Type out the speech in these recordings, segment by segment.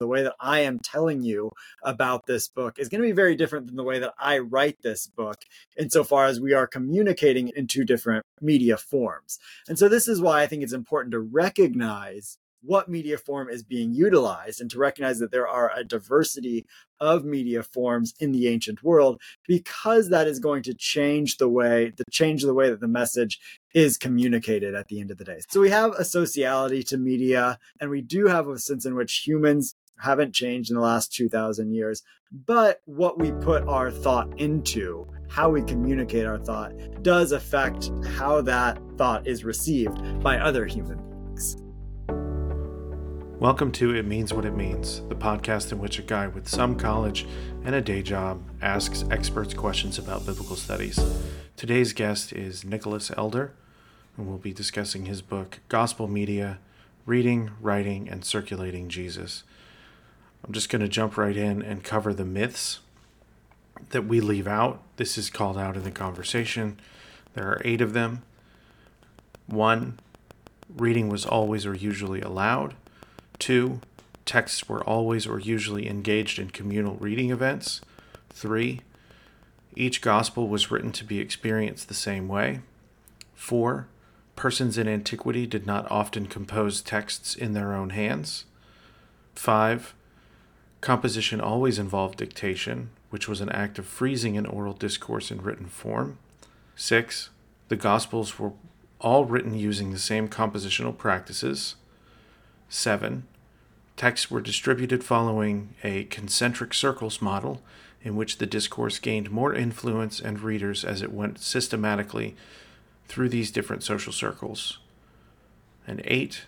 The way that I am telling you about this book is going to be very different than the way that I write this book, insofar as we are communicating in two different media forms. And so, this is why I think it's important to recognize what media form is being utilized and to recognize that there are a diversity of media forms in the ancient world because that is going to change the way to change the way that the message is communicated at the end of the day. So we have a sociality to media and we do have a sense in which humans haven't changed in the last 2000 years but what we put our thought into how we communicate our thought does affect how that thought is received by other human beings Welcome to It Means What It Means, the podcast in which a guy with some college and a day job asks experts questions about biblical studies. Today's guest is Nicholas Elder, and we'll be discussing his book, Gospel Media Reading, Writing, and Circulating Jesus. I'm just going to jump right in and cover the myths that we leave out. This is called out in the conversation. There are eight of them. One, reading was always or usually aloud. Two, texts were always or usually engaged in communal reading events. Three, each gospel was written to be experienced the same way. Four, persons in antiquity did not often compose texts in their own hands. Five, composition always involved dictation, which was an act of freezing an oral discourse in written form. Six, the gospels were all written using the same compositional practices. 7. Texts were distributed following a concentric circles model in which the discourse gained more influence and readers as it went systematically through these different social circles. And 8.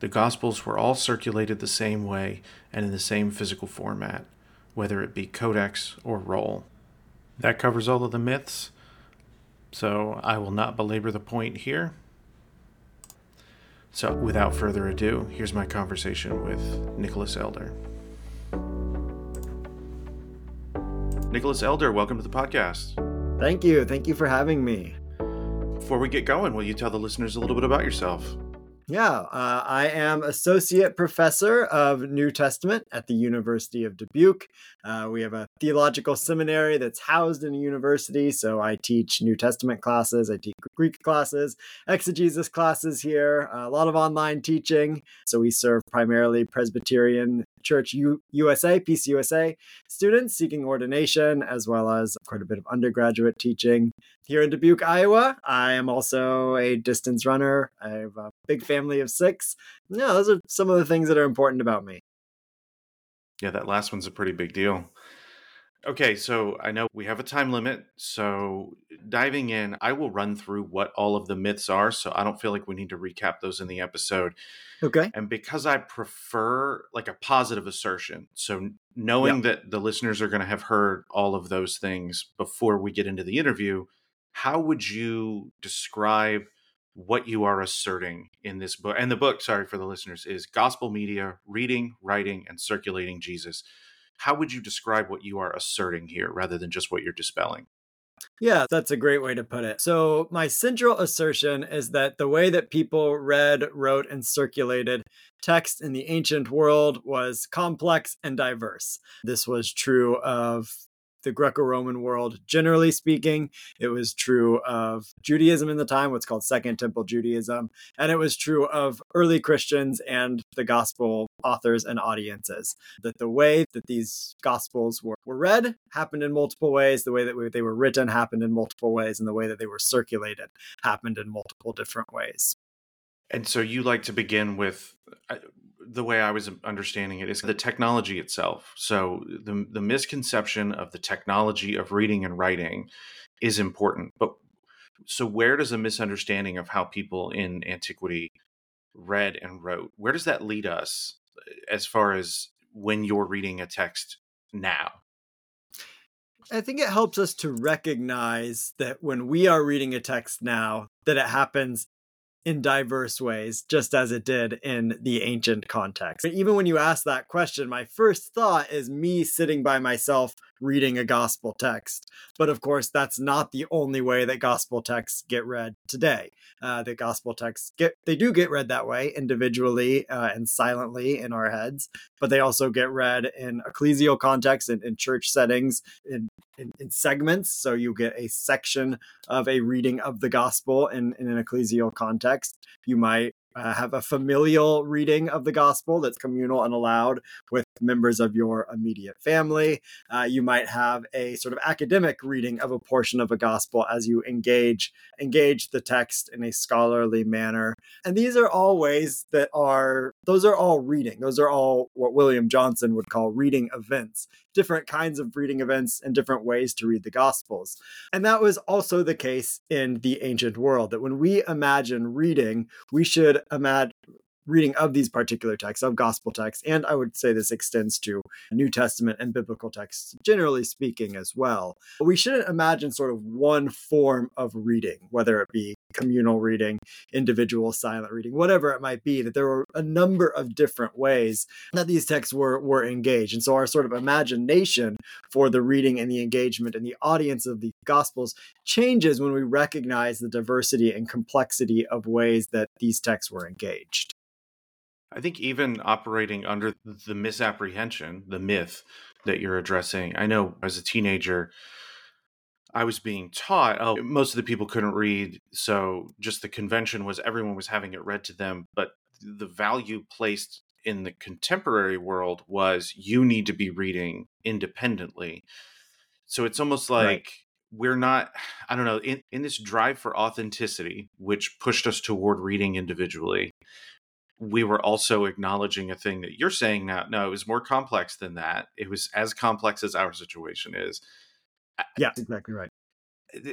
The Gospels were all circulated the same way and in the same physical format, whether it be codex or roll. That covers all of the myths, so I will not belabor the point here. So, without further ado, here's my conversation with Nicholas Elder. Nicholas Elder, welcome to the podcast. Thank you. Thank you for having me. Before we get going, will you tell the listeners a little bit about yourself? Yeah, uh, I am associate professor of New Testament at the University of Dubuque. Uh, we have a theological seminary that's housed in a university, so I teach New Testament classes, I teach Greek classes, exegesis classes here, a lot of online teaching. So we serve primarily Presbyterian Church U- USA, PCUSA students seeking ordination, as well as quite a bit of undergraduate teaching. Here in Dubuque, Iowa, I am also a distance runner. I have a big family of six. Yeah, those are some of the things that are important about me. Yeah, that last one's a pretty big deal. Okay, so I know we have a time limit. So diving in, I will run through what all of the myths are. So I don't feel like we need to recap those in the episode. Okay. And because I prefer like a positive assertion, so knowing yeah. that the listeners are going to have heard all of those things before we get into the interview, how would you describe what you are asserting in this book? And the book, sorry for the listeners, is Gospel Media Reading, Writing, and Circulating Jesus how would you describe what you are asserting here rather than just what you're dispelling? Yeah, that's a great way to put it. So, my central assertion is that the way that people read, wrote, and circulated text in the ancient world was complex and diverse. This was true of the Greco Roman world. Generally speaking, it was true of Judaism in the time, what's called Second Temple Judaism, and it was true of early Christians and the gospel authors and audiences. That the way that these gospels were, were read happened in multiple ways, the way that they were written happened in multiple ways, and the way that they were circulated happened in multiple different ways. And so you like to begin with uh, the way I was understanding it is the technology itself. So the the misconception of the technology of reading and writing is important. But so where does a misunderstanding of how people in antiquity read and wrote, where does that lead us uh, as far as when you're reading a text now? I think it helps us to recognize that when we are reading a text now, that it happens in diverse ways, just as it did in the ancient context. But Even when you ask that question, my first thought is me sitting by myself reading a gospel text. But of course, that's not the only way that gospel texts get read today. Uh, the gospel texts get they do get read that way individually uh, and silently in our heads, but they also get read in ecclesial context and in church settings in, in, in segments. So you get a section of a reading of the gospel in, in an ecclesial context. You might uh, have a familial reading of the gospel that's communal and aloud with members of your immediate family. Uh, you might have a sort of academic reading of a portion of a gospel as you engage engage the text in a scholarly manner. And these are all ways that are those are all reading. Those are all what William Johnson would call reading events. Different kinds of reading events and different ways to read the gospels. And that was also the case in the ancient world that when we imagine reading, we should imagine reading of these particular texts, of gospel texts. And I would say this extends to New Testament and biblical texts, generally speaking, as well. We shouldn't imagine sort of one form of reading, whether it be communal reading, individual silent reading, whatever it might be, that there were a number of different ways that these texts were, were engaged. And so our sort of imagination for the reading and the engagement and the audience of the gospels changes when we recognize the diversity and complexity of ways that these texts were engaged. I think even operating under the misapprehension, the myth that you're addressing, I know as a teenager, I was being taught, oh, most of the people couldn't read. So just the convention was everyone was having it read to them. But the value placed in the contemporary world was you need to be reading independently. So it's almost like right. we're not, I don't know, in, in this drive for authenticity, which pushed us toward reading individually, we were also acknowledging a thing that you're saying now. No, it was more complex than that. It was as complex as our situation is. Yeah, exactly right.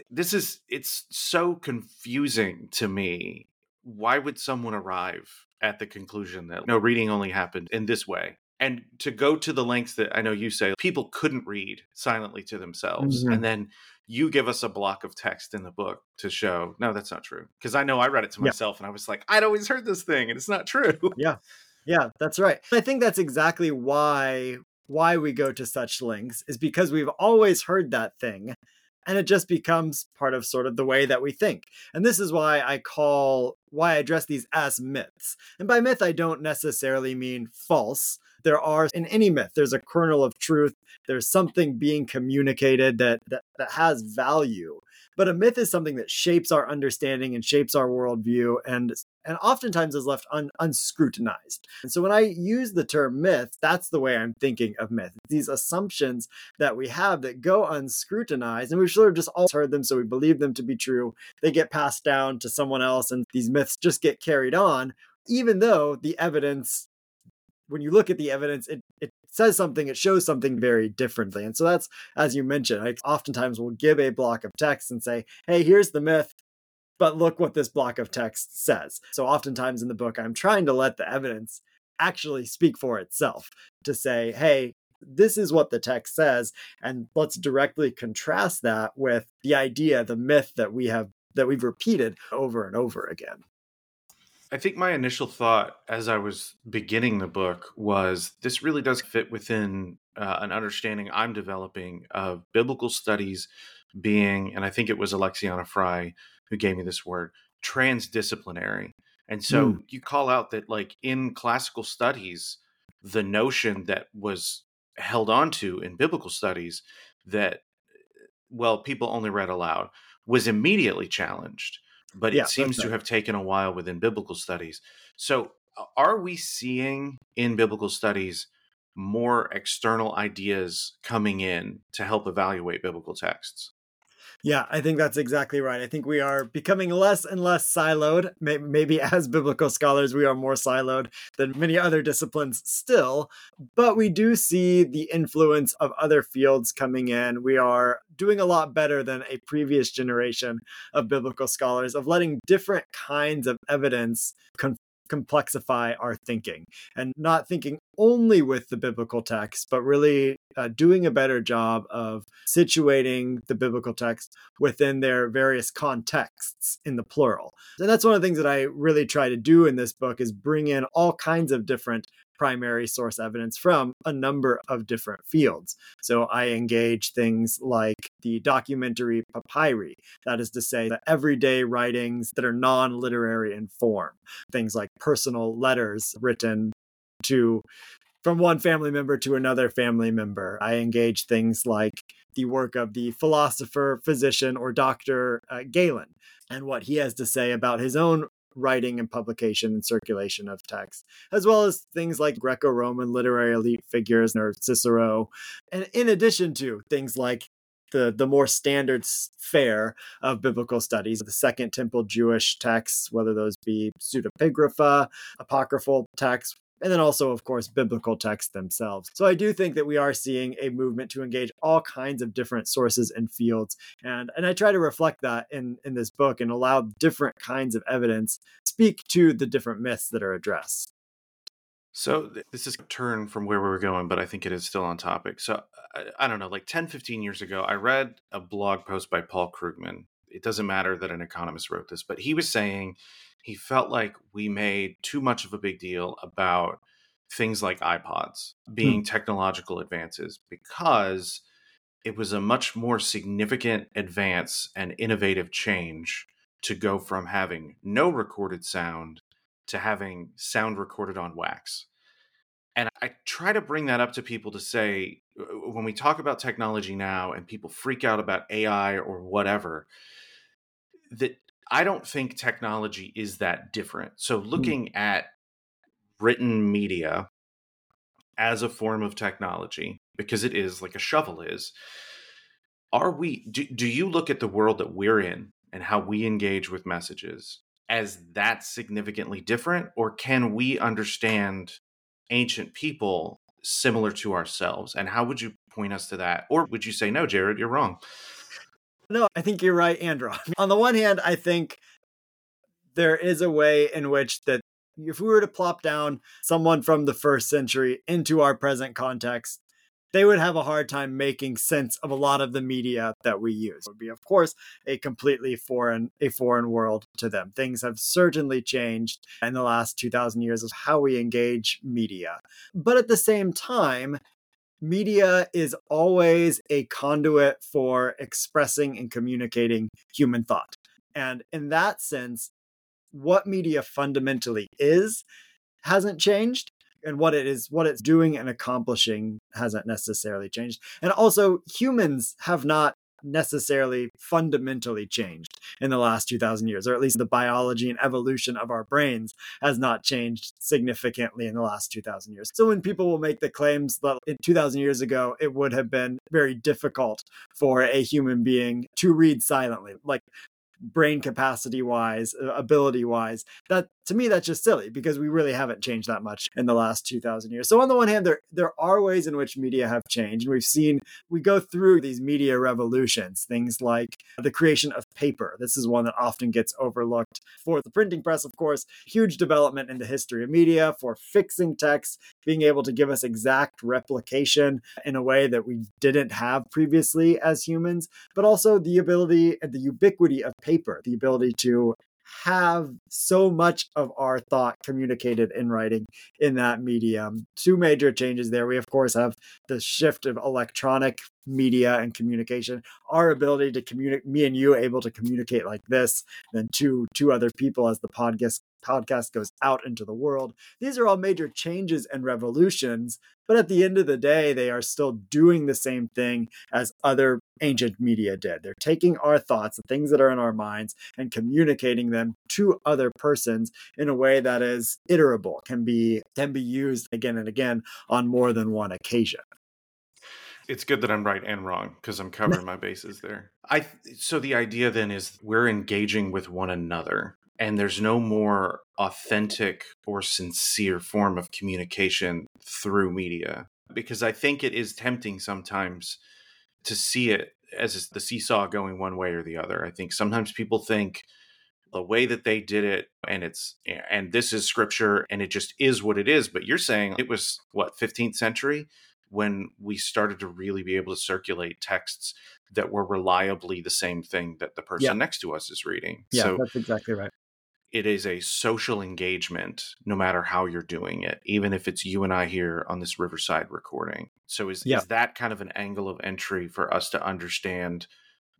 This is it's so confusing to me. Why would someone arrive at the conclusion that no reading only happened in this way? And to go to the lengths that I know you say people couldn't read silently to themselves, mm-hmm. and then you give us a block of text in the book to show no that's not true because i know i read it to myself yeah. and i was like i'd always heard this thing and it's not true yeah yeah that's right i think that's exactly why why we go to such lengths is because we've always heard that thing and it just becomes part of sort of the way that we think. And this is why I call why I address these as myths. And by myth I don't necessarily mean false there are in any myth there's a kernel of truth. There's something being communicated that, that that has value. But a myth is something that shapes our understanding and shapes our worldview and and oftentimes is left un, unscrutinized. And so when i use the term myth that's the way i'm thinking of myth. These assumptions that we have that go unscrutinized and we've sort of just all heard them so we believe them to be true. They get passed down to someone else and these myths just get carried on even though the evidence when you look at the evidence, it, it says something, it shows something very differently. And so that's, as you mentioned, I oftentimes will give a block of text and say, hey, here's the myth, but look what this block of text says. So oftentimes in the book, I'm trying to let the evidence actually speak for itself to say, hey, this is what the text says and let's directly contrast that with the idea the myth that we have that we've repeated over and over again I think my initial thought as I was beginning the book was this really does fit within uh, an understanding I'm developing of biblical studies being, and I think it was Alexiana Fry who gave me this word, transdisciplinary. And so mm. you call out that, like in classical studies, the notion that was held onto in biblical studies that, well, people only read aloud was immediately challenged but yeah, it seems to have taken a while within biblical studies. So, are we seeing in biblical studies more external ideas coming in to help evaluate biblical texts? Yeah, I think that's exactly right. I think we are becoming less and less siloed. Maybe as biblical scholars, we are more siloed than many other disciplines still, but we do see the influence of other fields coming in. We are doing a lot better than a previous generation of biblical scholars of letting different kinds of evidence complexify our thinking and not thinking only with the biblical text, but really uh, doing a better job of situating the biblical text within their various contexts in the plural. And that's one of the things that I really try to do in this book is bring in all kinds of different primary source evidence from a number of different fields. So I engage things like the documentary papyri, that is to say, the everyday writings that are non literary in form, things like personal letters written to from one family member to another family member. I engage things like the work of the philosopher, physician, or doctor uh, Galen and what he has to say about his own writing and publication and circulation of text, as well as things like Greco Roman literary elite figures or Cicero, and in addition to things like the, the more standard fare of biblical studies, the Second Temple Jewish texts, whether those be pseudepigrapha, apocryphal texts, and then also, of course, biblical texts themselves. So I do think that we are seeing a movement to engage all kinds of different sources and fields. And, and I try to reflect that in, in this book and allow different kinds of evidence speak to the different myths that are addressed. So this is a turn from where we were going, but I think it is still on topic. So I, I, don't know, like 10, 15 years ago, I read a blog post by Paul Krugman. It doesn't matter that an economist wrote this, but he was saying he felt like we made too much of a big deal about things like iPods being hmm. technological advances because it was a much more significant advance and innovative change to go from having no recorded sound to having sound recorded on wax. And I try to bring that up to people to say when we talk about technology now and people freak out about AI or whatever, that I don't think technology is that different. So hmm. looking mm. at written media as a form of technology, because it is like a shovel is, are we do, do you look at the world that we're in and how we engage with messages as that significantly different or can we understand ancient people similar to ourselves and how would you point us to that or would you say no jared you're wrong no, I think you're right, Andrew. On the one hand, I think there is a way in which that if we were to plop down someone from the first century into our present context, they would have a hard time making sense of a lot of the media that we use. It would be, of course, a completely foreign a foreign world to them. Things have certainly changed in the last 2000 years of how we engage media. But at the same time, media is always a conduit for expressing and communicating human thought. And in that sense, what media fundamentally is hasn't changed and what it is what it's doing and accomplishing hasn't necessarily changed and also humans have not necessarily fundamentally changed in the last 2000 years, or at least the biology and evolution of our brains has not changed significantly in the last 2000 years. So when people will make the claims that 2000 years ago, it would have been very difficult for a human being to read silently, like brain capacity wise, uh, ability wise. That to me, that's just silly because we really haven't changed that much in the last 2000 years. So on the one hand, there, there are ways in which media have changed. And we've seen, we go through these media revolutions, things like the creation of paper. This is one that often gets overlooked for the printing press, of course, huge development in the history of media for fixing text, being able to give us exact replication in a way that we didn't have previously as humans, but also the ability and the ubiquity of paper, the ability to have so much of our thought communicated in writing in that medium. Two major changes there. We, of course, have the shift of electronic media and communication our ability to communicate me and you able to communicate like this then two two other people as the podcast podcast goes out into the world. These are all major changes and revolutions but at the end of the day they are still doing the same thing as other ancient media did. They're taking our thoughts the things that are in our minds and communicating them to other persons in a way that is iterable can be can be used again and again on more than one occasion. It's good that I'm right and wrong because I'm covering my bases there. I so the idea then is we're engaging with one another and there's no more authentic or sincere form of communication through media because I think it is tempting sometimes to see it as the seesaw going one way or the other. I think sometimes people think the way that they did it and it's and this is scripture and it just is what it is but you're saying it was what 15th century when we started to really be able to circulate texts that were reliably the same thing that the person yeah. next to us is reading. Yeah, so, that's exactly right. It is a social engagement no matter how you're doing it, even if it's you and I here on this Riverside recording. So is, yeah. is that kind of an angle of entry for us to understand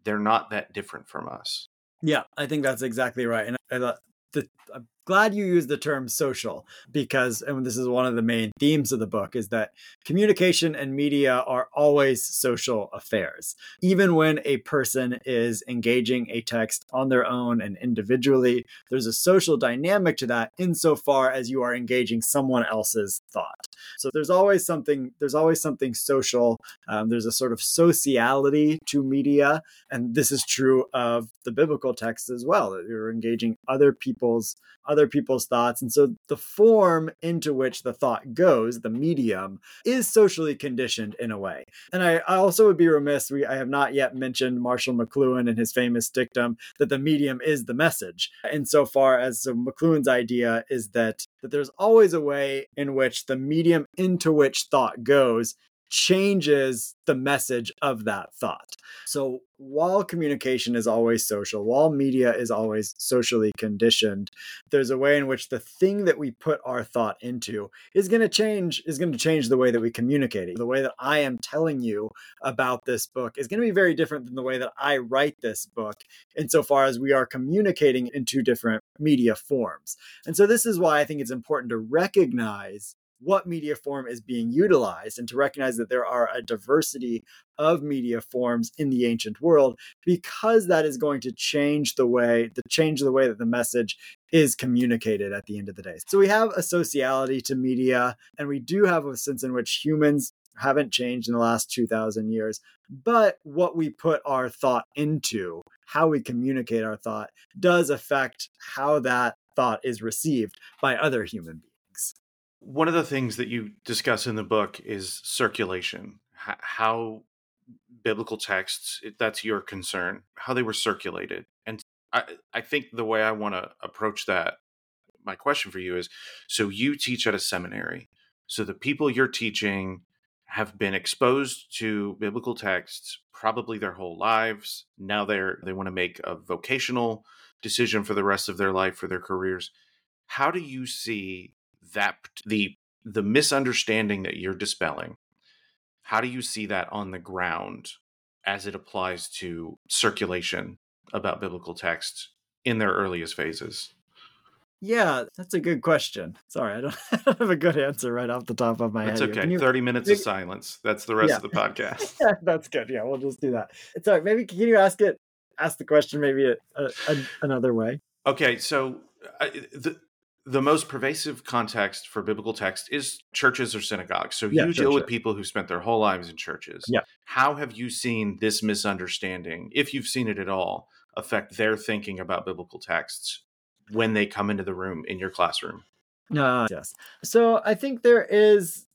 they're not that different from us? Yeah, I think that's exactly right. And I, the, I'm glad you used the term social because, and this is one of the main themes of the book, is that communication and media are always social affairs. Even when a person is engaging a text on their own and individually, there's a social dynamic to that insofar as you are engaging someone else's thought. So there's always something, there's always something social. Um, there's a sort of sociality to media. And this is true of the biblical text as well, that you're engaging other people's other people's thoughts. And so the form into which the thought goes, the medium, is socially conditioned in a way. And I, I also would be remiss, we, I have not yet mentioned Marshall McLuhan and his famous dictum that the medium is the message. Insofar as so McLuhan's idea is that, that there's always a way in which the medium into which thought goes changes the message of that thought. So while communication is always social, while media is always socially conditioned, there's a way in which the thing that we put our thought into is going to change is going to change the way that we communicate it. The way that I am telling you about this book is going to be very different than the way that I write this book insofar as we are communicating in two different media forms. And so this is why I think it's important to recognize what media form is being utilized and to recognize that there are a diversity of media forms in the ancient world because that is going to change the way the change the way that the message is communicated at the end of the day. So we have a sociality to media and we do have a sense in which humans haven't changed in the last 2000 years but what we put our thought into how we communicate our thought does affect how that thought is received by other human beings one of the things that you discuss in the book is circulation, H- how biblical texts, that's your concern, how they were circulated. And I, I think the way I want to approach that, my question for you is so you teach at a seminary. So the people you're teaching have been exposed to biblical texts probably their whole lives. Now they're they want to make a vocational decision for the rest of their life for their careers. How do you see that the the misunderstanding that you're dispelling how do you see that on the ground as it applies to circulation about biblical text in their earliest phases yeah, that's a good question. Sorry, I don't, I don't, have a good answer right off the top of my that's head. That's okay. You, 30 minutes maybe, of silence. That's the rest yeah. of the podcast. yeah, that's good. Yeah, we'll just do that. It's all right. Maybe can you ask it, ask the question maybe a, a, a, another way? Okay. So uh, the, the most pervasive context for biblical text is churches or synagogues. So yeah, you deal with people who spent their whole lives in churches. Yeah. How have you seen this misunderstanding, if you've seen it at all, affect their thinking about biblical texts when they come into the room in your classroom? Uh, yes. So I think there is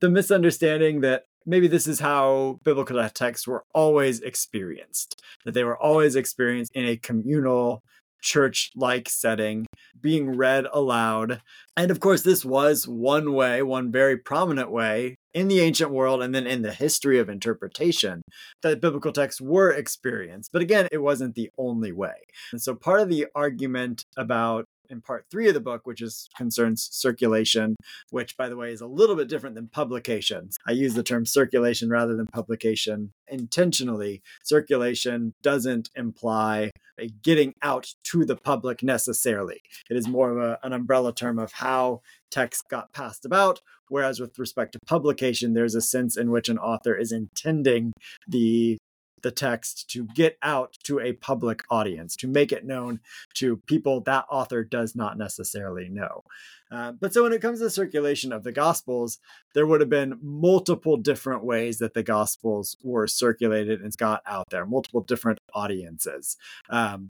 the misunderstanding that maybe this is how biblical texts were always experienced, that they were always experienced in a communal church like setting being read aloud. And of course, this was one way, one very prominent way in the ancient world and then in the history of interpretation that biblical texts were experienced. But again, it wasn't the only way. And so part of the argument about in part three of the book, which is concerns circulation, which by the way is a little bit different than publication. I use the term circulation rather than publication intentionally. Circulation doesn't imply a getting out to the public necessarily. It is more of a, an umbrella term of how text got passed about. Whereas with respect to publication, there's a sense in which an author is intending the the text to get out to a public audience, to make it known to people that author does not necessarily know. Uh, but so when it comes to circulation of the Gospels, there would have been multiple different ways that the Gospels were circulated and got out there, multiple different audiences. Um,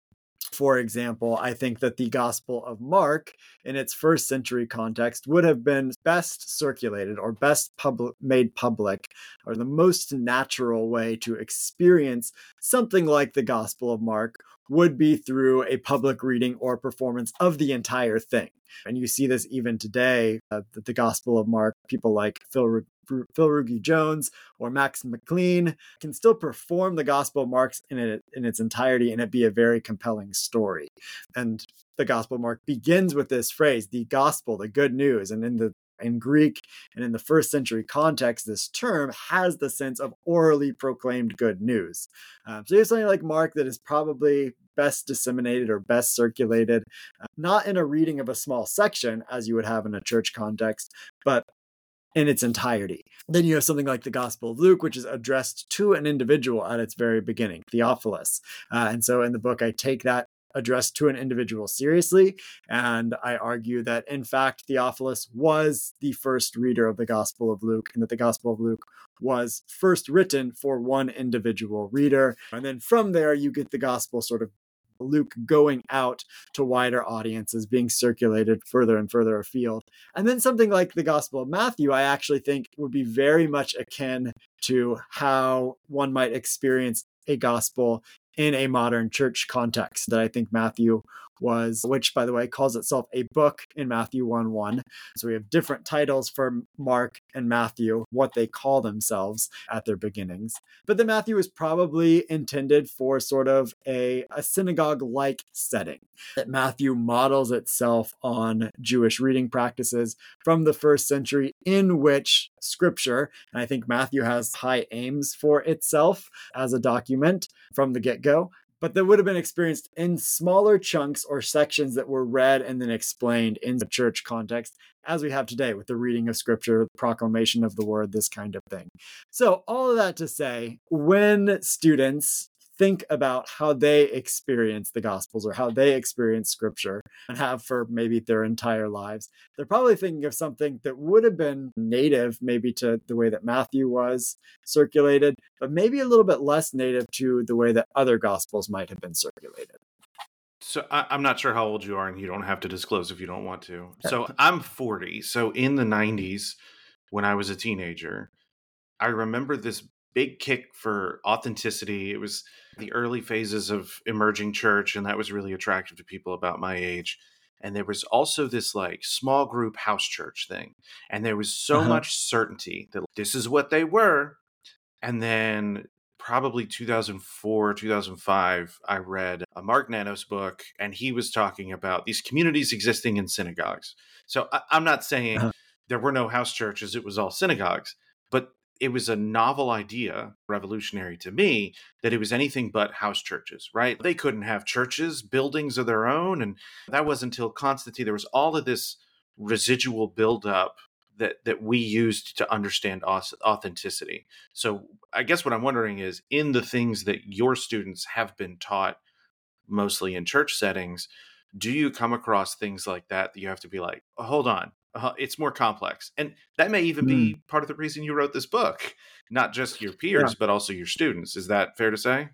for example, I think that the Gospel of Mark, in its first century context, would have been best circulated or best pub- made public, or the most natural way to experience something like the Gospel of Mark would be through a public reading or performance of the entire thing. And you see this even today, uh, the Gospel of Mark, people like Phil Phil Ruge-Jones or Max McLean can still perform the Gospel of Mark in, it, in its entirety and it be a very compelling story. And the Gospel of Mark begins with this phrase, the gospel, the good news. And in the in Greek and in the first century context, this term has the sense of orally proclaimed good news. Um, so you have something like Mark that is probably best disseminated or best circulated, uh, not in a reading of a small section as you would have in a church context, but in its entirety. Then you have something like the Gospel of Luke, which is addressed to an individual at its very beginning, Theophilus. Uh, and so in the book, I take that addressed to an individual seriously. And I argue that, in fact, Theophilus was the first reader of the Gospel of Luke, and that the Gospel of Luke was first written for one individual reader. And then from there, you get the Gospel sort of Luke going out to wider audiences, being circulated further and further afield. And then something like the Gospel of Matthew, I actually think would be very much akin to how one might experience a gospel in a modern church context that I think Matthew was, which by the way calls itself a book in Matthew 1 1. So we have different titles for Mark and Matthew, what they call themselves at their beginnings. But the Matthew is probably intended for sort of a, a synagogue like setting. That Matthew models itself on Jewish reading practices from the first century, in which scripture, and I think Matthew has high aims for itself as a document from the get go, but that would have been experienced in smaller chunks or sections that were read and then explained in the church context, as we have today with the reading of scripture, the proclamation of the word, this kind of thing. So, all of that to say, when students think about how they experience the gospels or how they experience scripture and have for maybe their entire lives they're probably thinking of something that would have been native maybe to the way that matthew was circulated but maybe a little bit less native to the way that other gospels might have been circulated so I, am not sure how old you are, and you don't have to disclose if you don't want to. So I'm 40. So in the 90s, when I was a teenager, I remember this big kick for authenticity. It was the early phases of emerging church, and that was really attractive to people about my age. And there was also this like small group house church thing. And there was so uh-huh. much certainty that this is what they were. And then probably 2004, 2005, I read a Mark Nanos book, and he was talking about these communities existing in synagogues. So I, am not saying uh-huh. there were no house churches, it was all synagogues, it was a novel idea, revolutionary to me, that it was anything but house churches, right? They couldn't have churches, buildings of their own. And that was until Constantine. There was all of this residual buildup that, that we used to understand authenticity. So I guess what I'm wondering is in the things that your students have been taught, mostly in church settings, do you come across things like that that you have to be like, oh, hold on, uh, it's more complex and that may even mm. be part of the reason you wrote this book not just your peers yeah. but also your students is that fair to say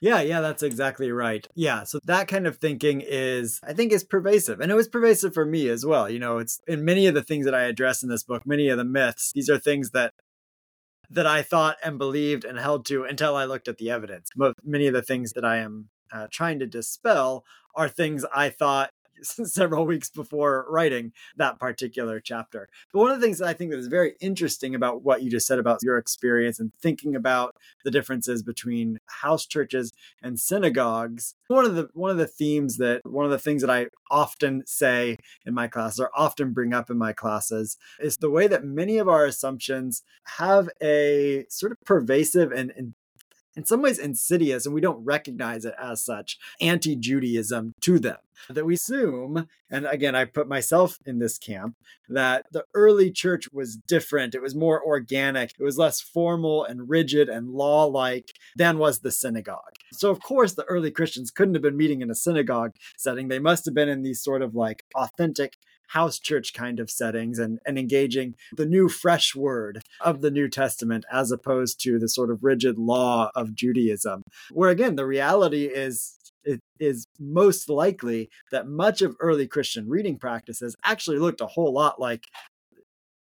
yeah, yeah, that's exactly right. Yeah, so that kind of thinking is, I think, is pervasive. And it was pervasive for me as well. You know, it's in many of the things that I address in this book, many of the myths, these are things that that I thought and believed and held to until I looked at the evidence. Many of the things that I am uh, trying to dispel are things I thought several weeks before writing that particular chapter. But one of the things that I think that is very interesting about what you just said about your experience and thinking about the differences between house churches and synagogues, one of the one of the themes that one of the things that I often say in my classes or often bring up in my classes is the way that many of our assumptions have a sort of pervasive and, and in some ways insidious, and we don't recognize it as such, anti Judaism to them. That we assume, and again, I put myself in this camp, that the early church was different. It was more organic, it was less formal and rigid and law like than was the synagogue. So, of course, the early Christians couldn't have been meeting in a synagogue setting. They must have been in these sort of like authentic house church kind of settings and, and engaging the new fresh word of the New Testament as opposed to the sort of rigid law of Judaism. Where again, the reality is it is most likely that much of early Christian reading practices actually looked a whole lot like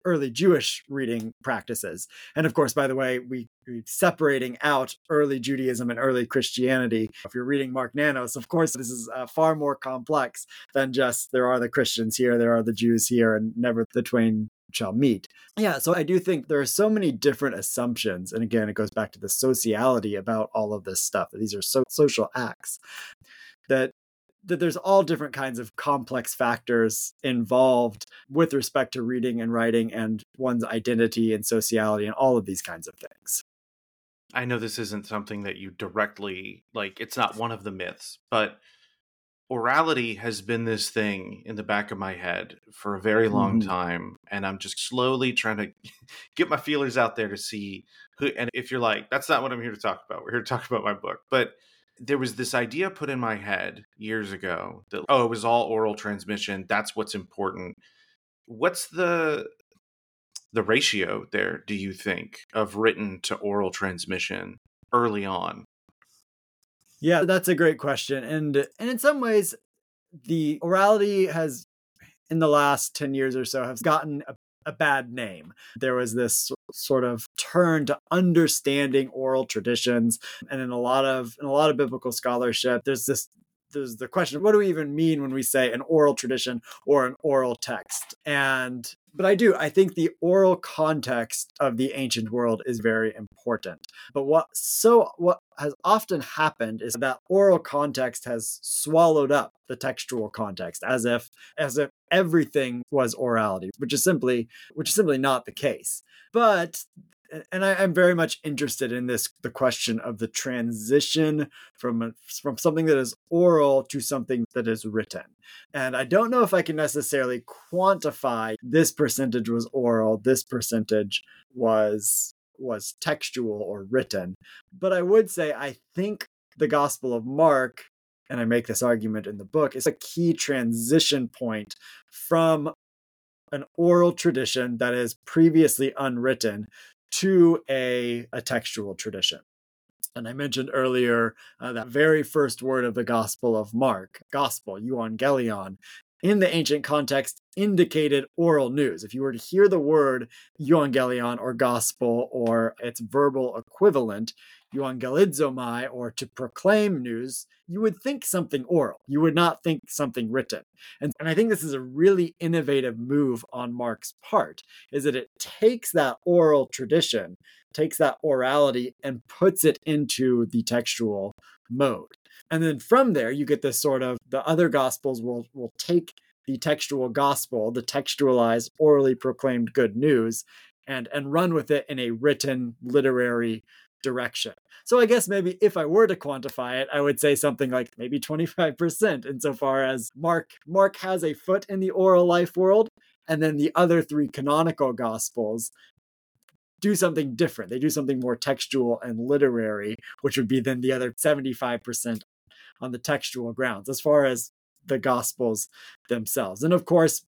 early Jewish reading practices. And of course, by the way, we, separating out early Judaism and early Christianity. If you're reading Mark Nanos, of course, this is uh, far more complex than just there are the Christians here, there are the Jews here, and never the twain shall meet. Yeah, so I do think there are so many different assumptions. And again, it goes back to the sociality about all of this stuff. These are so social acts that that there's all different kinds of complex factors involved with respect to reading and writing and one's identity and sociality and all of these kinds of things. I know this isn't something that you directly like, it's not one of the myths, but orality has been this thing in the back of my head for a very long mm-hmm. time. And I'm just slowly trying to get my feelers out there to see who, and if you're like, that's not what I'm here to talk about, we're here to talk about my book. But there was this idea put in my head years ago that, oh, it was all oral transmission. That's what's important. What's the the ratio there, do you think, of written to oral transmission early on? Yeah, that's a great question. And and in some ways the orality has in the last 10 years or so has gotten a, a bad name. There was this sort of turn to understanding oral traditions and in a lot of in a lot of biblical scholarship there's this there's the question what do we even mean when we say an oral tradition or an oral text and but I do. I think the oral context of the ancient world is very important. But what so what has often happened is that oral context has swallowed up the textual context as if as if everything was orality, which is simply which is simply not the case. But and I, am very much interested in this the question of the transition from a, from something that is oral to something that is written. And i don't know if i can necessarily quantify this percentage was oral this percentage was was textual or written but i would say i think the gospel of mark and i make this argument in the book is a key transition point from an oral tradition that is previously unwritten to a, a textual tradition. And I mentioned earlier uh, that very first word of the Gospel of Mark, gospel, euangelion, in the ancient context indicated oral news. If you were to hear the word euangelion or gospel or its verbal equivalent, euangelizomai, or to proclaim news, you would think something oral. You would not think something written. And, and I think this is a really innovative move on Mark's part, is that it takes that oral tradition, takes that orality, and puts it into the textual mode. And then from there, you get this sort of the other gospels will will take the textual gospel, the textualized, orally proclaimed good news, and and run with it in a written literary direction. So I guess maybe if I were to quantify it, I would say something like maybe 25% insofar as Mark Mark has a foot in the oral life world and then the other three canonical gospels do something different. They do something more textual and literary, which would be then the other 75% on the textual grounds as far as the gospels themselves. And of course,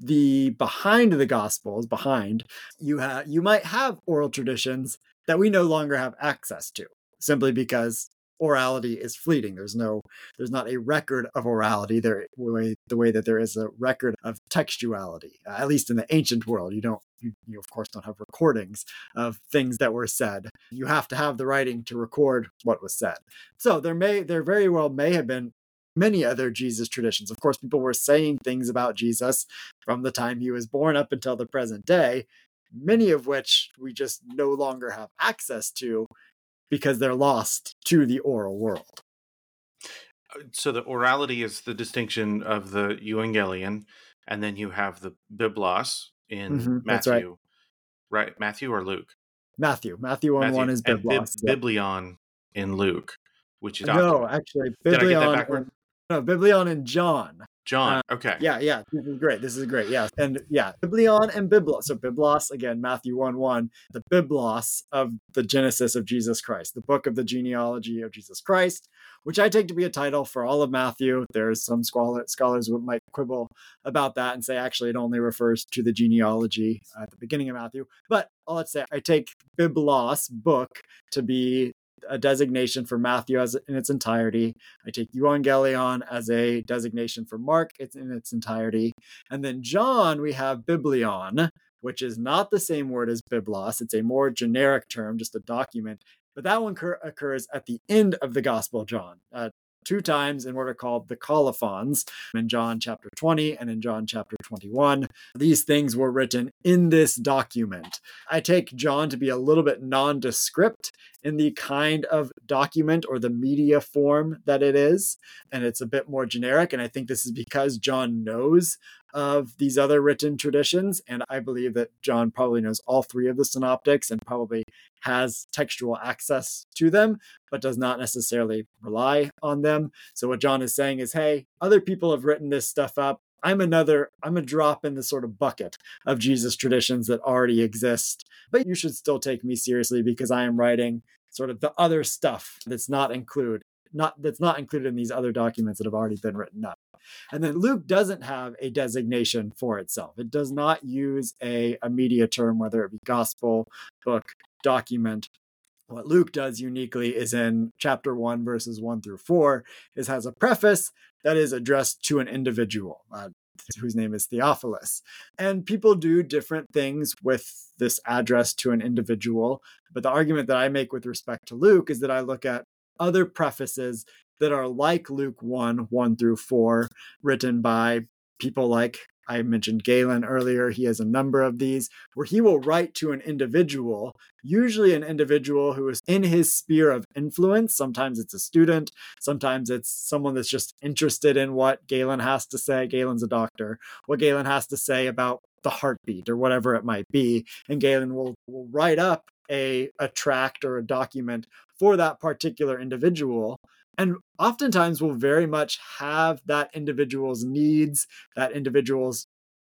the behind the gospels behind you have you might have oral traditions that we no longer have access to simply because orality is fleeting. There's no there's not a record of orality there way, the way that there is a record of textuality uh, at least in the ancient world. You don't you, you of course don't have recordings of things that were said. You have to have the writing to record what was said. So there may there very well may have been many other Jesus traditions. Of course, people were saying things about Jesus from the time he was born up until the present day, many of which we just no longer have access to because they're lost to the oral world. Uh, so the orality is the distinction of the Evangelion, and then you have the Biblos in mm-hmm, Matthew. Right. right. Matthew or Luke? Matthew. Matthew on Matthew. one is Biblos. Bib- Biblion in Luke, which is no, actually, Biblion. No, Biblion and John. John. Uh, okay. Yeah, yeah. This is great. This is great. Yeah. And yeah, Biblion and Biblos. So Biblos, again, Matthew 1 1, the Biblos of the Genesis of Jesus Christ, the book of the genealogy of Jesus Christ, which I take to be a title for all of Matthew. There's some scholar, scholars who might quibble about that and say actually it only refers to the genealogy at the beginning of Matthew. But let's say I take Biblos, book, to be a designation for Matthew as in its entirety. I take Evangelion as a designation for Mark it's in its entirety. And then John, we have Biblion, which is not the same word as Biblos. It's a more generic term, just a document. But that one occurs at the end of the Gospel John. Uh, two times in what are called the colophons in John chapter 20 and in John chapter 21. These things were written in this document. I take John to be a little bit nondescript in the kind of document or the media form that it is, and it's a bit more generic. And I think this is because John knows of these other written traditions. And I believe that John probably knows all three of the synoptics and probably has textual access to them, but does not necessarily rely on them. So what John is saying is, hey, other people have written this stuff up. I'm another, I'm a drop in the sort of bucket of Jesus traditions that already exist, but you should still take me seriously because I am writing sort of the other stuff that's not included, not that's not included in these other documents that have already been written up. And then Luke doesn't have a designation for itself. It does not use a, a media term, whether it be gospel, book, document. What Luke does uniquely is in chapter one, verses one through four, is has a preface that is addressed to an individual. Uh, whose name is Theophilus. And people do different things with this address to an individual. But the argument that I make with respect to Luke is that I look at other prefaces that are like Luke 1 1 through 4, written by people like I mentioned Galen earlier. He has a number of these where he will write to an individual, usually an individual who is in his sphere of influence. Sometimes it's a student, sometimes it's someone that's just interested in what Galen has to say. Galen's a doctor, what Galen has to say about the heartbeat or whatever it might be. And Galen will, will write up a, a tract or a document for that particular individual and oftentimes will very much have that individual's needs, that individual's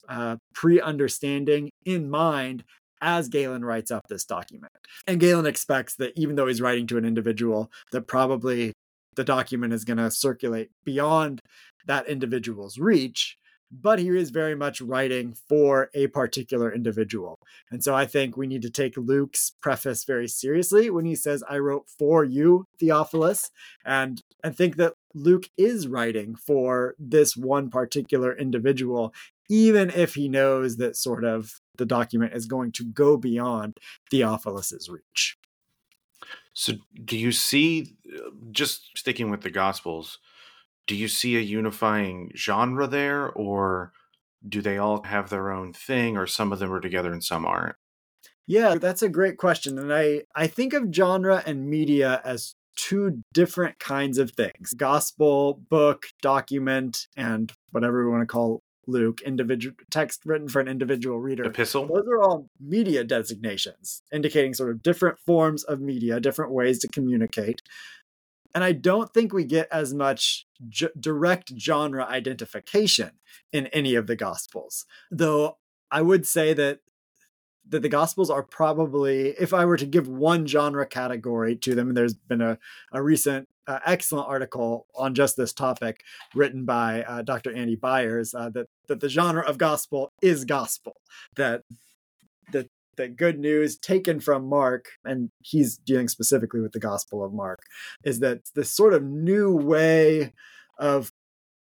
uh, pre understanding in mind as Galen writes up this document. And Galen expects that even though he's writing to an individual, that probably the document is going to circulate beyond that individual's reach but he is very much writing for a particular individual. And so I think we need to take Luke's preface very seriously when he says, I wrote for you, Theophilus, and, and think that Luke is writing for this one particular individual, even if he knows that sort of the document is going to go beyond Theophilus's reach. So, do you see, uh, just sticking with the Gospels, do you see a unifying genre there or do they all have their own thing or some of them are together and some aren't? Yeah that's a great question and i i think of genre and media as two different kinds of things gospel book document and whatever we want to call luke individual text written for an individual reader. Epistle? Those are all media designations indicating sort of different forms of media different ways to communicate and I don't think we get as much direct genre identification in any of the Gospels. Though I would say that that the Gospels are probably, if I were to give one genre category to them, there's been a, a recent uh, excellent article on just this topic written by uh, Dr. Andy Byers uh, that that the genre of gospel is gospel. That that that good news taken from Mark, and he's dealing specifically with the Gospel of Mark, is that this sort of new way of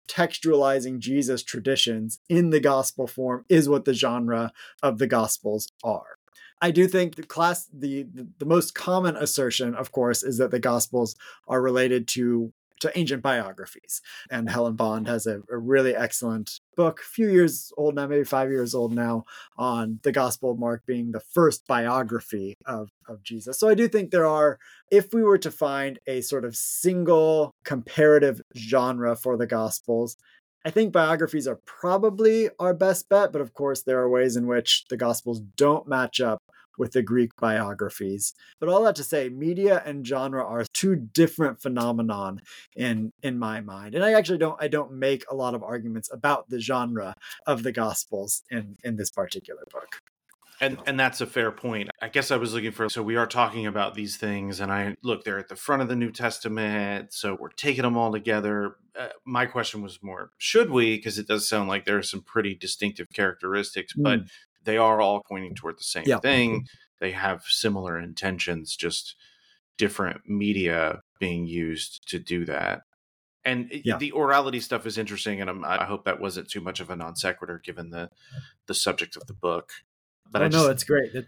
textualizing Jesus traditions in the gospel form is what the genre of the gospels are. I do think the class the the most common assertion of course is that the gospels are related to to ancient biographies. And Helen Bond has a, a, really excellent book, a few years old now, maybe five years old now, on the Gospel of Mark being the first biography of, of Jesus. So I do think there are, if we were to find a sort of single comparative genre for the Gospels, I think biographies are probably our best bet, but of course, there are ways in which the Gospels don't match up with the Greek biographies. But all that to say, media and genre are two different phenomenon in in my mind. And I actually don't I don't make a lot of arguments about the genre of the Gospels in in this particular book. And and that's a fair point. I guess I was looking for so we are talking about these things and I look they're at the front of the New Testament, so we're taking them all together. Uh, my question was more should we because it does sound like there are some pretty distinctive characteristics, mm. but they are all pointing toward the same yeah. thing. They have similar intentions, just different media being used to do that. And yeah. the orality stuff is interesting, and I'm, i hope that wasn't too much of a non sequitur given the the subject of the book. But oh, I know it's great. It-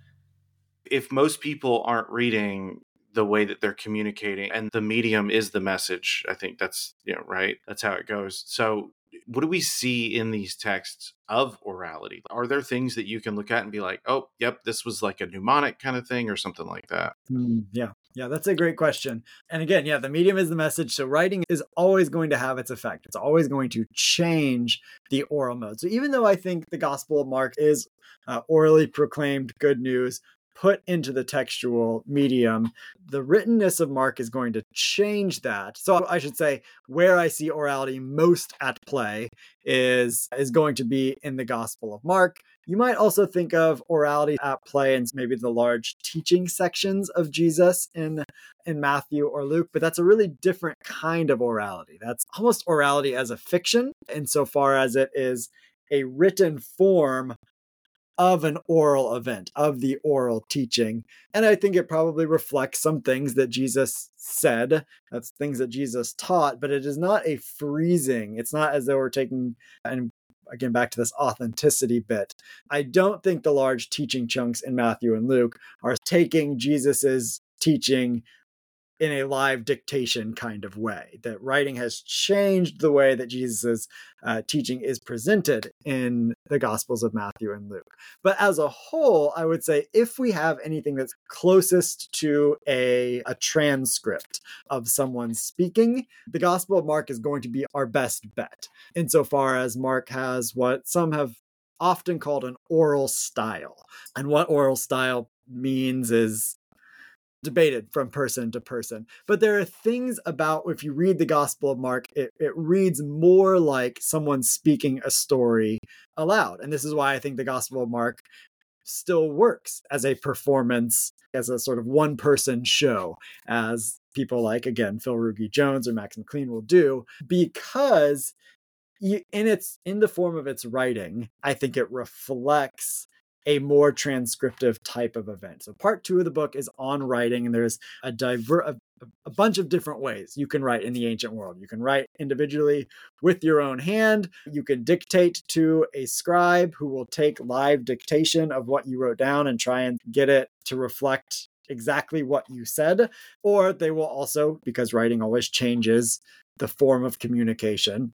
if most people aren't reading the way that they're communicating and the medium is the message i think that's you know right that's how it goes so what do we see in these texts of orality? Are there things that you can look at and be like oh yep this was like a mnemonic kind of thing or something like that? Mm, yeah. Yeah that's a great question. And again yeah the medium is the message so writing is always going to have its effect. It's always going to change the oral mode. So even though i think the gospel of mark is uh, orally proclaimed good news put into the textual medium, the writtenness of Mark is going to change that. So I should say where I see orality most at play is is going to be in the Gospel of Mark. You might also think of orality at play in maybe the large teaching sections of Jesus in in Matthew or Luke, but that's a really different kind of orality. That's almost orality as a fiction insofar as it is a written form of an oral event, of the oral teaching. And I think it probably reflects some things that Jesus said. That's things that Jesus taught, but it is not a freezing. It's not as though we're taking, and again, back to this authenticity bit. I don't think the large teaching chunks in Matthew and Luke are taking Jesus's teaching in a live dictation kind of way. That writing has changed the way that Jesus' uh, teaching is presented in the Gospels of Matthew and Luke. But as a whole, I would say if we have anything that's closest to a, a transcript of someone speaking, the Gospel of Mark is going to be our best bet, insofar as Mark has what some have often called an oral style. And what oral style means is debated from person to person. But there are things about if you read the Gospel of Mark, it, it reads more like someone speaking a story aloud. And this is why I think the Gospel of Mark still works as a performance, as a sort of one person show, as people like, again, Phil Ruge-Jones or Max McLean will do, because in its in the form of its writing, I think it reflects a more transcriptive type of event. So part two of the book is on writing, and there's a diver a, a, bunch of different ways you can write in the ancient world. You can write individually with your own hand. You can dictate to a scribe who will take live dictation of what you wrote down and try and get it to reflect exactly what you said. Or they will also, because writing always changes the form of communication,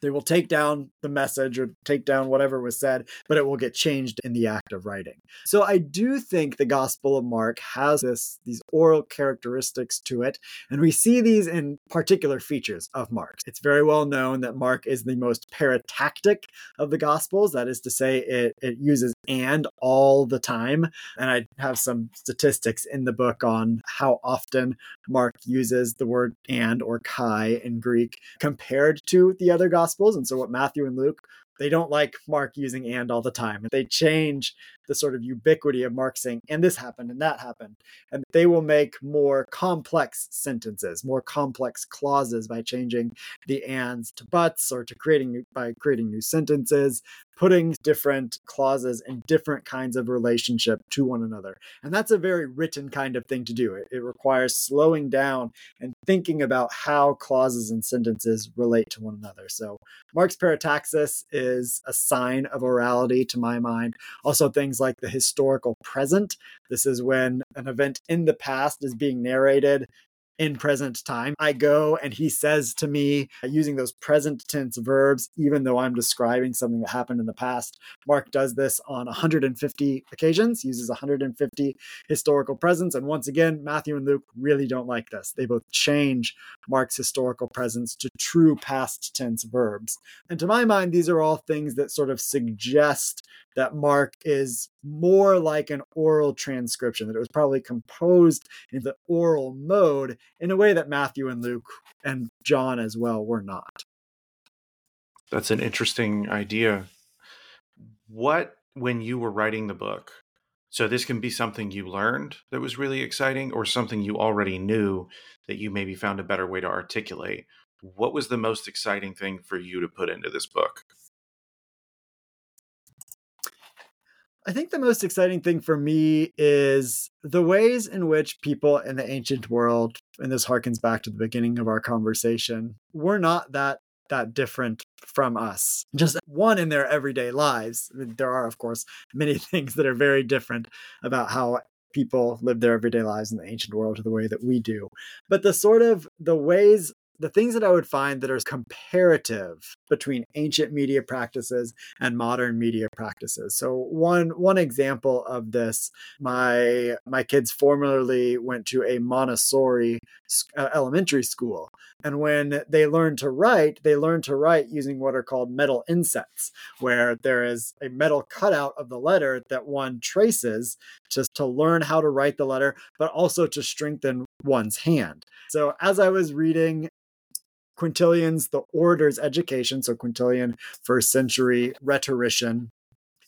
they will take down the message or take down whatever was said, but it will get changed in the act of writing. So I do think the Gospel of Mark has this these oral characteristics to it, and we see these in particular features of Mark. It's very well known that Mark is the most paratactic of the Gospels. That is to say, it, it uses and all the time. And I have some statistics in the book on how often Mark uses the word and or kai in Greek compared to the other Gospels Gospels. And so, what Matthew and Luke, they don't like Mark using and all the time. They change the sort of ubiquity of Mark saying, and this happened and that happened. And they will make more complex sentences, more complex clauses by changing the ands to buts or to creating new, by creating new sentences, putting different clauses in different kinds of relationship to one another. And that's a very written kind of thing to do. It, it requires slowing down and thinking about how clauses and sentences relate to one another. So Mark's parataxis is a sign of orality to my mind. Also things like the historical present. This is when an event in the past is being narrated in present time. I go and he says to me uh, using those present tense verbs, even though I'm describing something that happened in the past. Mark does this on 150 occasions, uses 150 historical presents. And once again, Matthew and Luke really don't like this. They both change Mark's historical presents to true past tense verbs. And to my mind, these are all things that sort of suggest that Mark is more like an oral transcription, that it was probably composed in the oral mode in a way that Matthew and Luke and John as well were not. That's an interesting idea. What, when you were writing the book, so this can be something you learned that was really exciting or something you already knew that you maybe found a better way to articulate. What was the most exciting thing for you to put into this book? I think the most exciting thing for me is the ways in which people in the ancient world, and this harkens back to the beginning of our conversation, were not that that different from us. Just one in their everyday lives. There are, of course, many things that are very different about how people live their everyday lives in the ancient world to the way that we do. But the sort of the ways the things that I would find that are comparative between ancient media practices and modern media practices. So one one example of this, my my kids formerly went to a Montessori uh, elementary school, and when they learned to write, they learned to write using what are called metal insets, where there is a metal cutout of the letter that one traces just to learn how to write the letter, but also to strengthen one's hand. So as I was reading Quintilian's The Orator's Education, so Quintilian, first century rhetorician,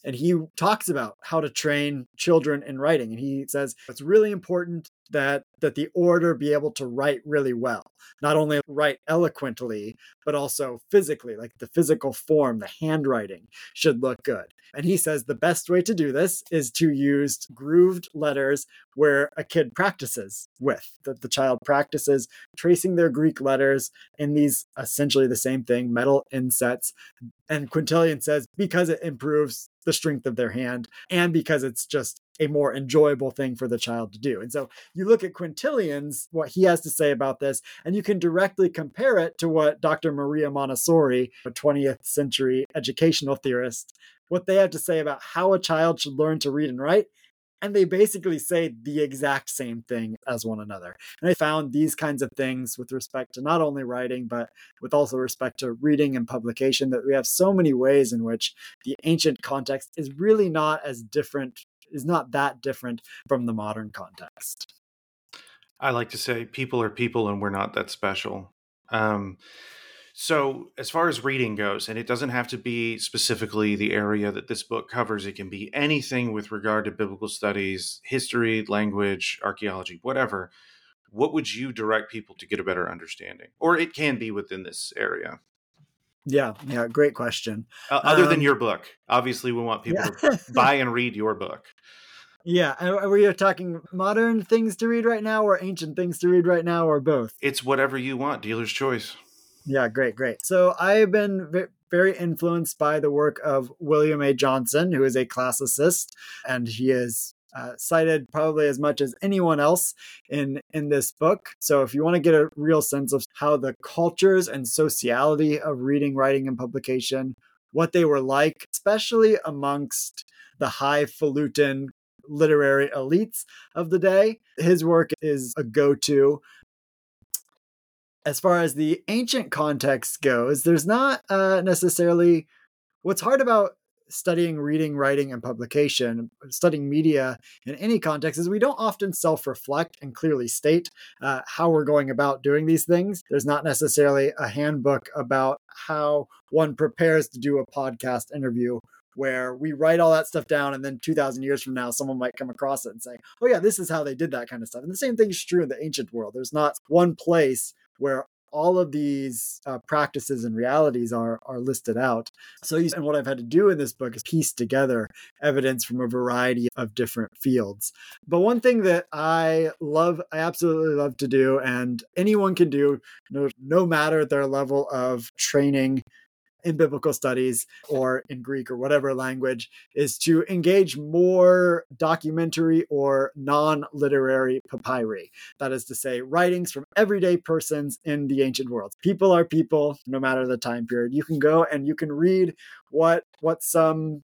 and he talks about how to train children in writing and he says it's really important that that the orator be able to write really well not only write eloquently but also physically like the physical form the handwriting should look good. And he says the best way to do this is to use grooved letters where a kid practices with that the child practices tracing their greek letters in these essentially the same thing metal insets. And quintilian says because it improves the strength of their hand and because it's just a more enjoyable thing for the child to do. And so you look at Quintilian's, what he has to say about this, and you can directly compare it to what Dr. Maria Montessori, a 20th century educational theorist, what they have to say about how a child should learn to read and write and they basically say the exact same thing as one another. And I found these kinds of things with respect to not only writing, but with also respect to reading and publication, that we have so many ways in which the ancient context is really not as different, is not that different from the modern context. I like to say people are people and we're not that special. Um, so, as far as reading goes, and it doesn't have to be specifically the area that this book covers, it can be anything with regard to biblical studies, history, language, archaeology, whatever. What would you direct people to get a better understanding? Or it can be within this area. Yeah, yeah, great question. Uh, other um, than your book, obviously, we want people yeah. to buy and read your book. Yeah, are we talking modern things to read right now, or ancient things to read right now, or both? It's whatever you want, dealer's choice. Yeah, great, great. So I've been very influenced by the work of William A. Johnson, who is a classicist, and he is uh, cited probably as much as anyone else in in this book. So if you want to get a real sense of how the cultures and sociality of reading, writing, and publication, what they were like, especially amongst the highfalutin literary elites of the day, his work is a go-to as far as the ancient context goes, there's not uh, necessarily what's hard about studying reading, writing, and publication, studying media in any context, is we don't often self reflect and clearly state uh, how we're going about doing these things. There's not necessarily a handbook about how one prepares to do a podcast interview where we write all that stuff down and then 2000 years from now someone might come across it and say oh yeah this is how they did that kind of stuff and the same thing is true in the ancient world there's not one place where all of these uh, practices and realities are are listed out. So, and what I've had to do in this book is piece together evidence from a variety of different fields. But one thing that I love, I absolutely love to do, and anyone can do, no, no matter their level of training in biblical studies or in Greek or whatever language is to engage more documentary or non literary papyri. That is to say, writings from everyday persons in the ancient world. People are people, no matter the time period. You can go and you can read what what some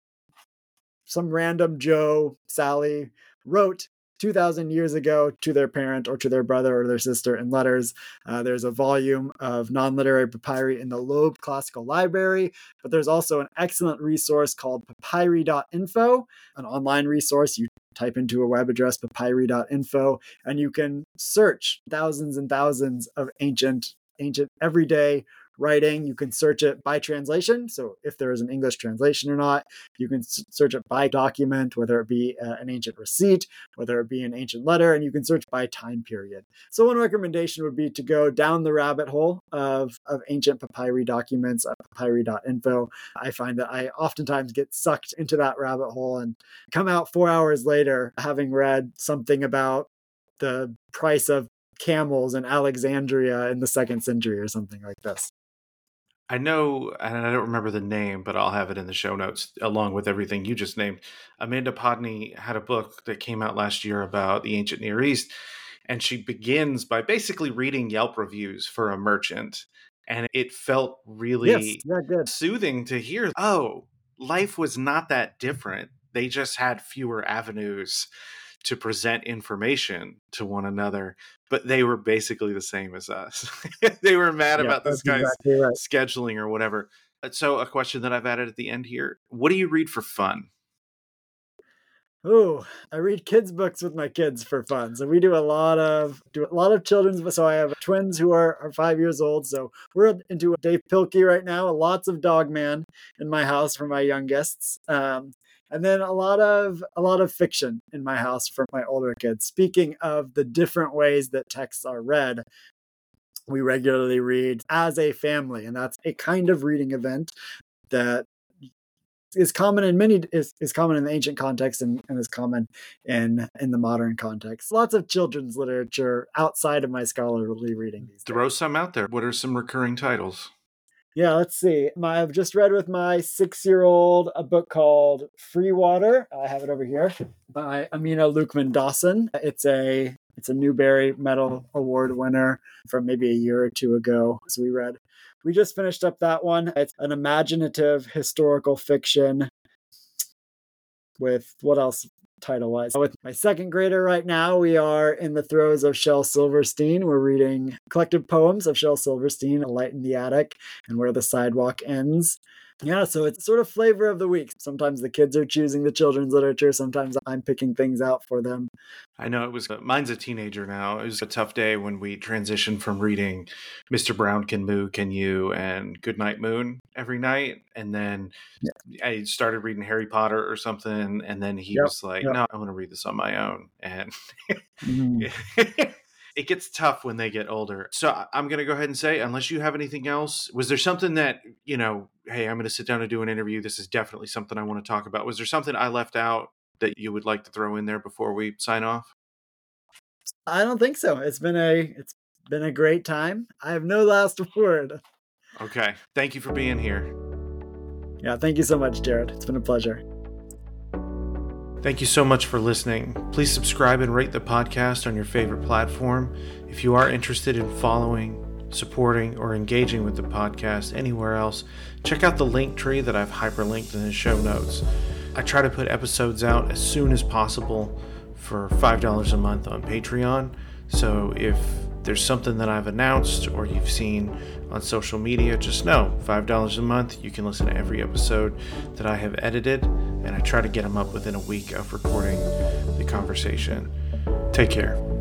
some random Joe, Sally wrote 2,000 years ago to their parent or to their brother or their sister in letters. Uh, there's a volume of non literary papyri in the Loeb Classical Library, but there's also an excellent resource called papyri.info, an online resource. You type into a web address papyri.info and you can search thousands and thousands of ancient ancient everyday writing. You can search it by translation. So if there is an English translation or not, you can search it by document, whether it be uh, an ancient receipt, whether it be an ancient letter, and you can search by time period. So one recommendation would be to go down the rabbit hole of, of ancient papyri documents at papyri.info. I find that I oftentimes get sucked into that rabbit hole and come out four hours later having read something about the price of camels in Alexandria in the second century or something like this. I know, and I don't remember the name, but I'll have it in the show notes along with everything you just named. Amanda Podany had a book that came out last year about the ancient Near East, and she begins by basically reading Yelp reviews for a merchant. And it felt really yes, yeah, soothing to hear, oh, life was not that different. They just had fewer avenues to present information to one another, but they were basically the same as us. they were mad yeah, about this guy's exactly right. scheduling or whatever. Uh, so, a question that I've added at the end here what do you read for fun? Oh, I read kids books with my kids for fun. So we do a lot of do a lot of children's. So I have twins who are, are five years old. So we're into Dav Pilkey right now. Lots of Dog Man in my house for my youngest. Um, and then a lot of a lot of fiction in my house for my older kids. Speaking of the different ways that texts are read, we regularly read as a family, and that's a kind of reading event that is common in many is, is common in the ancient context and, and is common in in the modern context. Lots of children's literature outside of my scholarly reading. These Throw days. some out there. What are some recurring titles? Yeah, let's see. My, I've just read with my six-year-old a book called Free Water. I have it over here by Amina Luqman-Dawson. It's a it's a Newbery Medal Award winner from maybe a year or two ago. So we read we just finished up that one. It's an imaginative historical fiction with what else title wise? With my second grader right now, we are in the throes of Shel Silverstein. We're reading collected poems of Shel Silverstein, A Light in the Attic and Where the Sidewalk Ends. Yeah, so it's sort of flavor of the week. Sometimes the kids are choosing the children's literature, sometimes I'm picking things out for them. I know it was, uh, mine's a teenager now. It was a tough day when we transitioned from reading Mr. Brown Can Moo, Can You, and Goodnight Moon every night. And then yeah. I started reading Harry Potter or something. And then he yep, was like, yep. no, I want to read this on my own. And mm. It gets tough when they get older. So I'm going to go ahead and say, unless you have anything else, was there something that, you know, hey, I'm going to sit down and do an interview. This is definitely something I want to talk about. Was there something I left out that you would like to throw in there before we sign off? I don't think so. It's been a it's been a great time. I have no last word. Okay. Thank you for being here. Yeah, thank you so much, Jared. It's been a pleasure. Thank you so much for listening. Please subscribe and rate the podcast on your favorite platform. If you are interested in following, supporting, or engaging with the podcast anywhere else, check out the link tree that I've hyperlinked in the show notes. I try to put episodes out as soon as possible for $5 a month on Patreon. So if there's something that I've announced or you've seen on social media, just know $5 a month, you can listen to every episode that I have edited and I try to get them up within a week of recording the conversation. Take care.